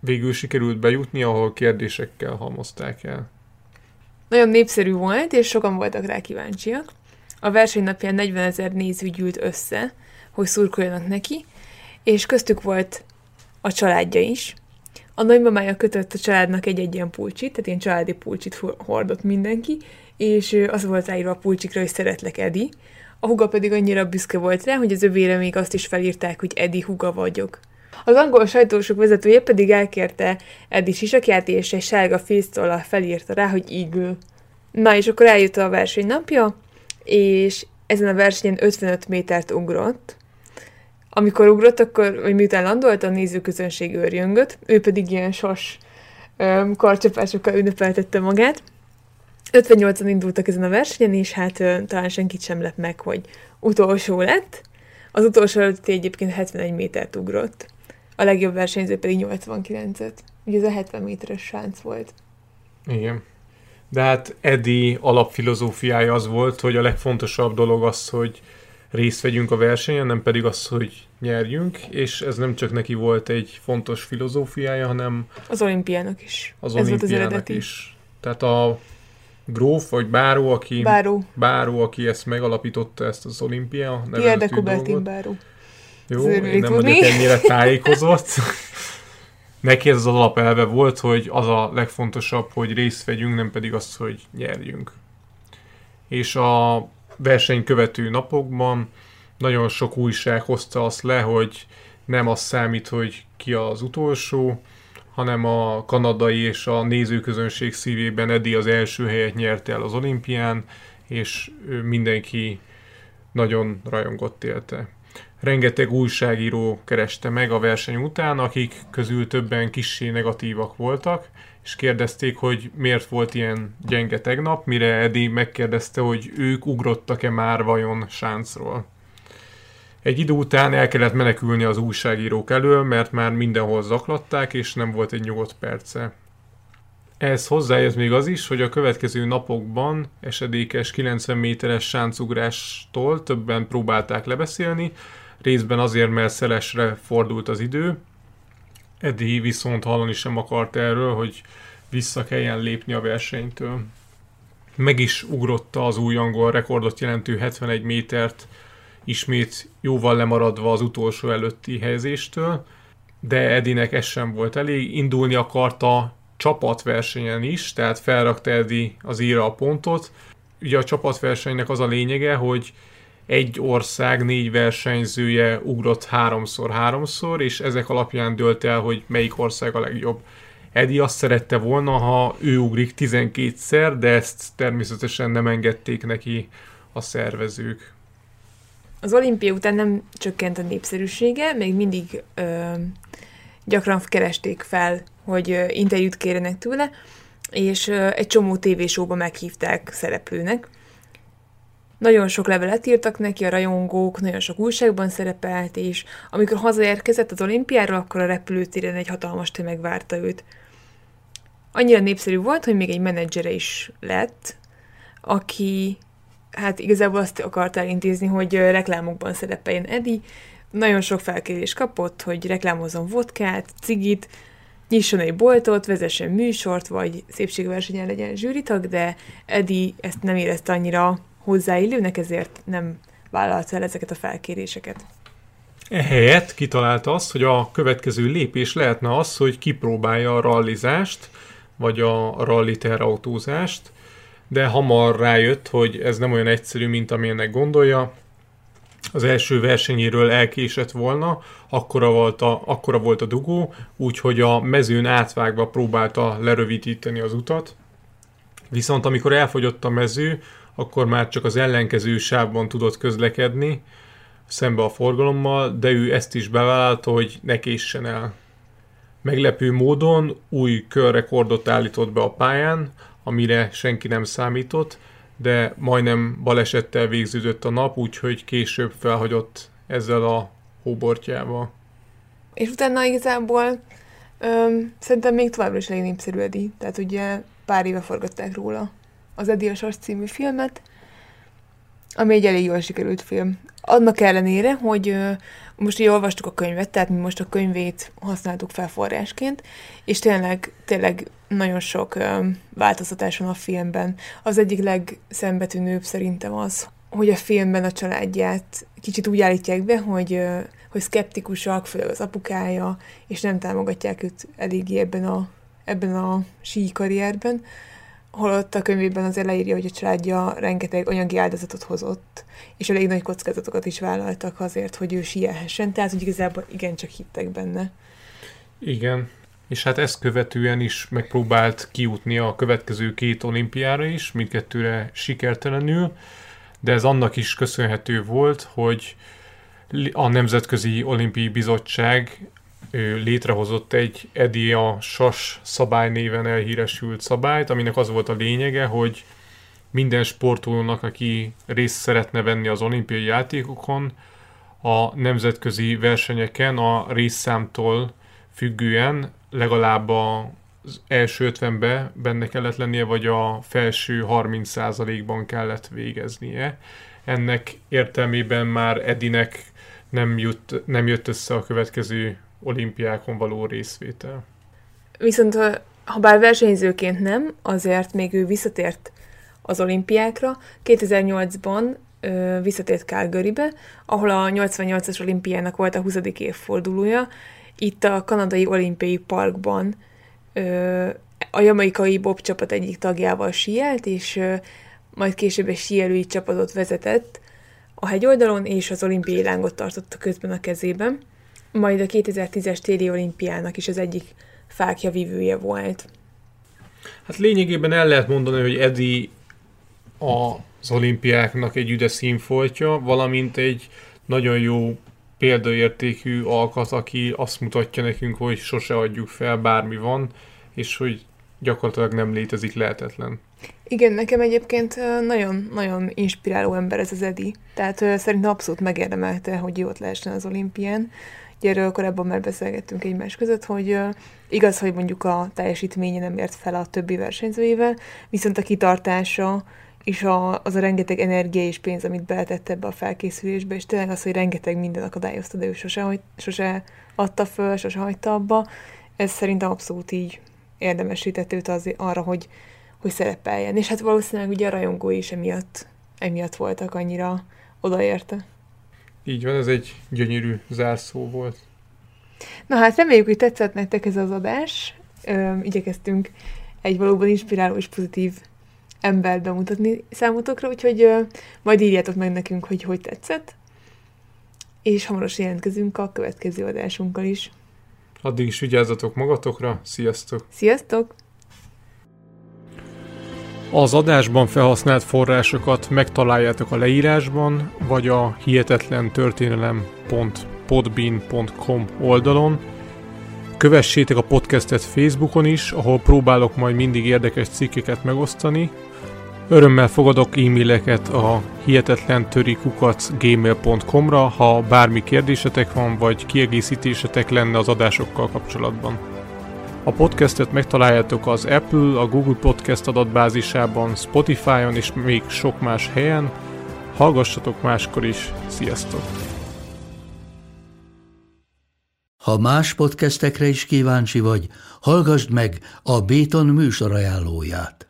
Végül sikerült bejutni, ahol kérdésekkel halmozták el. Nagyon népszerű volt, és sokan voltak rá kíváncsiak. A verseny napján 40 ezer néző gyűlt össze, hogy szurkoljanak neki, és köztük volt a családja is. A nagymamája kötött a családnak egy-egy ilyen pulcsit, tehát ilyen családi pulcsit hordott mindenki, és az volt ráírva a pulcsikra, hogy szeretlek Edi. A huga pedig annyira büszke volt rá, hogy az övére még azt is felírták, hogy Edi huga vagyok. Az angol sajtósok vezetője pedig elkérte Eddie sisakját, és egy sárga filctollal felírta rá, hogy Eagle. Na, és akkor eljött a verseny napja, és ezen a versenyen 55 métert ugrott. Amikor ugrott, akkor, vagy miután landolt, a nézőközönség őrjöngött, ő pedig ilyen sas karcsapásokkal ünnepeltette magát. 58-an indultak ezen a versenyen, és hát talán senkit sem lep meg, hogy utolsó lett. Az utolsó előtti egyébként 71 métert ugrott. A legjobb versenyző pedig 89-et. Ugye ez a 70 méteres sánc volt. Igen. De hát Eddie alapfilozófiája az volt, hogy a legfontosabb dolog az, hogy részt vegyünk a versenyen, nem pedig az, hogy nyerjünk, és ez nem csak neki volt egy fontos filozófiája, hanem Az olimpiának is. az ez volt az olimpiának eredeti. is. Tehát a gróf, vagy báró, aki, Báró. báró, aki ezt megalapította, ezt az olimpia Pierre de nevezetű Coubertin báró. Jó, Ez én nem tudni. vagyok ennyire tájékozott. Neki ez az alapelve volt, hogy az a legfontosabb, hogy részt vegyünk, nem pedig az, hogy nyerjünk. És a verseny követő napokban nagyon sok újság hozta azt le, hogy nem az számít, hogy ki az utolsó, hanem a kanadai és a nézőközönség szívében Eddie az első helyet nyerte el az olimpián, és mindenki nagyon rajongott élte. Rengeteg újságíró kereste meg a verseny után, akik közül többen kissé negatívak voltak, és kérdezték, hogy miért volt ilyen gyenge tegnap, mire Edi megkérdezte, hogy ők ugrottak-e már vajon sáncról. Egy idő után el kellett menekülni az újságírók elől, mert már mindenhol zaklatták, és nem volt egy nyugodt perce. Ehhez hozzájött még az is, hogy a következő napokban esedékes 90 méteres sáncugrástól többen próbálták lebeszélni, részben azért, mert szelesre fordult az idő. Eddie viszont hallani sem akart erről, hogy vissza kelljen lépni a versenytől. Meg is ugrotta az új angol rekordot jelentő 71 métert, ismét jóval lemaradva az utolsó előtti helyezéstől, de Edinek ez sem volt elég, indulni akarta csapatversenyen is, tehát felrakta Edi az íra a pontot. Ugye a csapatversenynek az a lényege, hogy egy ország négy versenyzője ugrott háromszor-háromszor, és ezek alapján dölt el, hogy melyik ország a legjobb. Edi azt szerette volna, ha ő ugrik 12-szer, de ezt természetesen nem engedték neki a szervezők. Az olimpia után nem csökkent a népszerűsége, még mindig ö, gyakran keresték fel, hogy ö, interjút kérjenek tőle, és ö, egy csomó tévésóba meghívták szereplőnek. Nagyon sok levelet írtak neki a rajongók, nagyon sok újságban szerepelt, és amikor hazaérkezett az olimpiáról, akkor a repülőtéren egy hatalmas tömeg várta őt. Annyira népszerű volt, hogy még egy menedzsere is lett, aki hát igazából azt akart elintézni, hogy reklámokban szerepeljen Edi. Nagyon sok felkérés kapott, hogy reklámozzon vodkát, cigit, nyisson egy boltot, vezessen műsort, vagy szépségversenyen legyen zsűritag, de Edi ezt nem érezte annyira hozzáillőnek, ezért nem vállalta el ezeket a felkéréseket. Ehelyett kitalálta azt, hogy a következő lépés lehetne az, hogy kipróbálja a rallizást, vagy a rally terautózást, de hamar rájött, hogy ez nem olyan egyszerű, mint amilyennek gondolja. Az első versenyéről elkésett volna, akkora volt a, akkora volt a dugó, úgyhogy a mezőn átvágva próbálta lerövidíteni az utat. Viszont amikor elfogyott a mező, akkor már csak az ellenkező sávban tudott közlekedni, szembe a forgalommal, de ő ezt is bevállalta, hogy ne késsen el. Meglepő módon új körrekordot állított be a pályán, amire senki nem számított, de majdnem balesettel végződött a nap, úgyhogy később felhagyott ezzel a hóbortjával. És utána igazából öm, szerintem még továbbra is elég népszerű Edi. Tehát ugye pár éve forgatták róla az Edi Sas című filmet, ami egy elég jól sikerült film. Annak ellenére, hogy most így olvastuk a könyvet, tehát mi most a könyvét használtuk fel forrásként, és tényleg, tényleg nagyon sok változtatás van a filmben. Az egyik legszembetűnőbb szerintem az, hogy a filmben a családját kicsit úgy állítják be, hogy, hogy szkeptikusak, főleg az apukája, és nem támogatják őt eléggé ebben a, ebben a sí karrierben holott a könyvében azért leírja, hogy a családja rengeteg anyagi áldozatot hozott, és elég nagy kockázatokat is vállaltak azért, hogy ő sielhessen, tehát hogy igazából igencsak hittek benne. Igen, és hát ezt követően is megpróbált kijutni a következő két olimpiára is, mindkettőre sikertelenül, de ez annak is köszönhető volt, hogy a Nemzetközi Olimpiai Bizottság létrehozott egy EDI a SAS szabály néven elhíresült szabályt, aminek az volt a lényege, hogy minden sportolónak, aki részt szeretne venni az olimpiai játékokon, a nemzetközi versenyeken a részszámtól függően legalább az első 50-be benne kellett lennie, vagy a felső 30%-ban kellett végeznie. Ennek értelmében már Edinek nem, jut, nem jött össze a következő olimpiákon való részvétel. Viszont ha bár versenyzőként nem, azért még ő visszatért az olimpiákra. 2008-ban ö, visszatért Calgarybe, ahol a 88-as olimpiának volt a 20. évfordulója. Itt a kanadai olimpiai parkban ö, a jamaikai bob csapat egyik tagjával sielt, és ö, majd később egy síelői csapatot vezetett a hegyoldalon, és az olimpiai lángot tartotta közben a kezében majd a 2010-es téli olimpiának is az egyik fákja vívője volt. Hát lényegében el lehet mondani, hogy Edi az olimpiáknak egy üde színfoltja, valamint egy nagyon jó példaértékű alkat, aki azt mutatja nekünk, hogy sose adjuk fel, bármi van, és hogy gyakorlatilag nem létezik lehetetlen. Igen, nekem egyébként nagyon-nagyon inspiráló ember ez az Edi. Tehát szerintem abszolút megérdemelte, hogy jót lehessen az olimpián. Erről korábban már beszélgettünk egymás között, hogy igaz, hogy mondjuk a teljesítménye nem ért fel a többi versenyzőjével, viszont a kitartása és a, az a rengeteg energia és pénz, amit beletett ebbe a felkészülésbe, és tényleg az, hogy rengeteg minden akadályozta, de ő sose, hogy, sose adta föl, sose hagyta abba, ez szerintem abszolút így érdemesített őt az, arra, hogy, hogy szerepeljen. És hát valószínűleg ugye a rajongói is emiatt, emiatt voltak annyira odaérte. Így van, ez egy gyönyörű zárszó volt. Na hát reméljük, hogy tetszett nektek ez az adás. Ö, igyekeztünk egy valóban inspiráló és pozitív embert bemutatni számotokra, úgyhogy ö, majd írjátok meg nekünk, hogy hogy tetszett. És hamarosan jelentkezünk a következő adásunkkal is. Addig is vigyázzatok magatokra, sziasztok! Sziasztok! Az adásban felhasznált forrásokat megtaláljátok a leírásban, vagy a hihetetlen történelem.podbean.com oldalon. Kövessétek a podcastet Facebookon is, ahol próbálok majd mindig érdekes cikkeket megosztani. Örömmel fogadok e-maileket a hihetetlen gmail.com-ra, ha bármi kérdésetek van, vagy kiegészítésetek lenne az adásokkal kapcsolatban. A podcastet megtaláljátok az Apple, a Google Podcast adatbázisában, Spotify-on és még sok más helyen. Hallgassatok máskor is. Sziasztok! Ha más podcastekre is kíváncsi vagy, hallgassd meg a Béton műsor ajánlóját.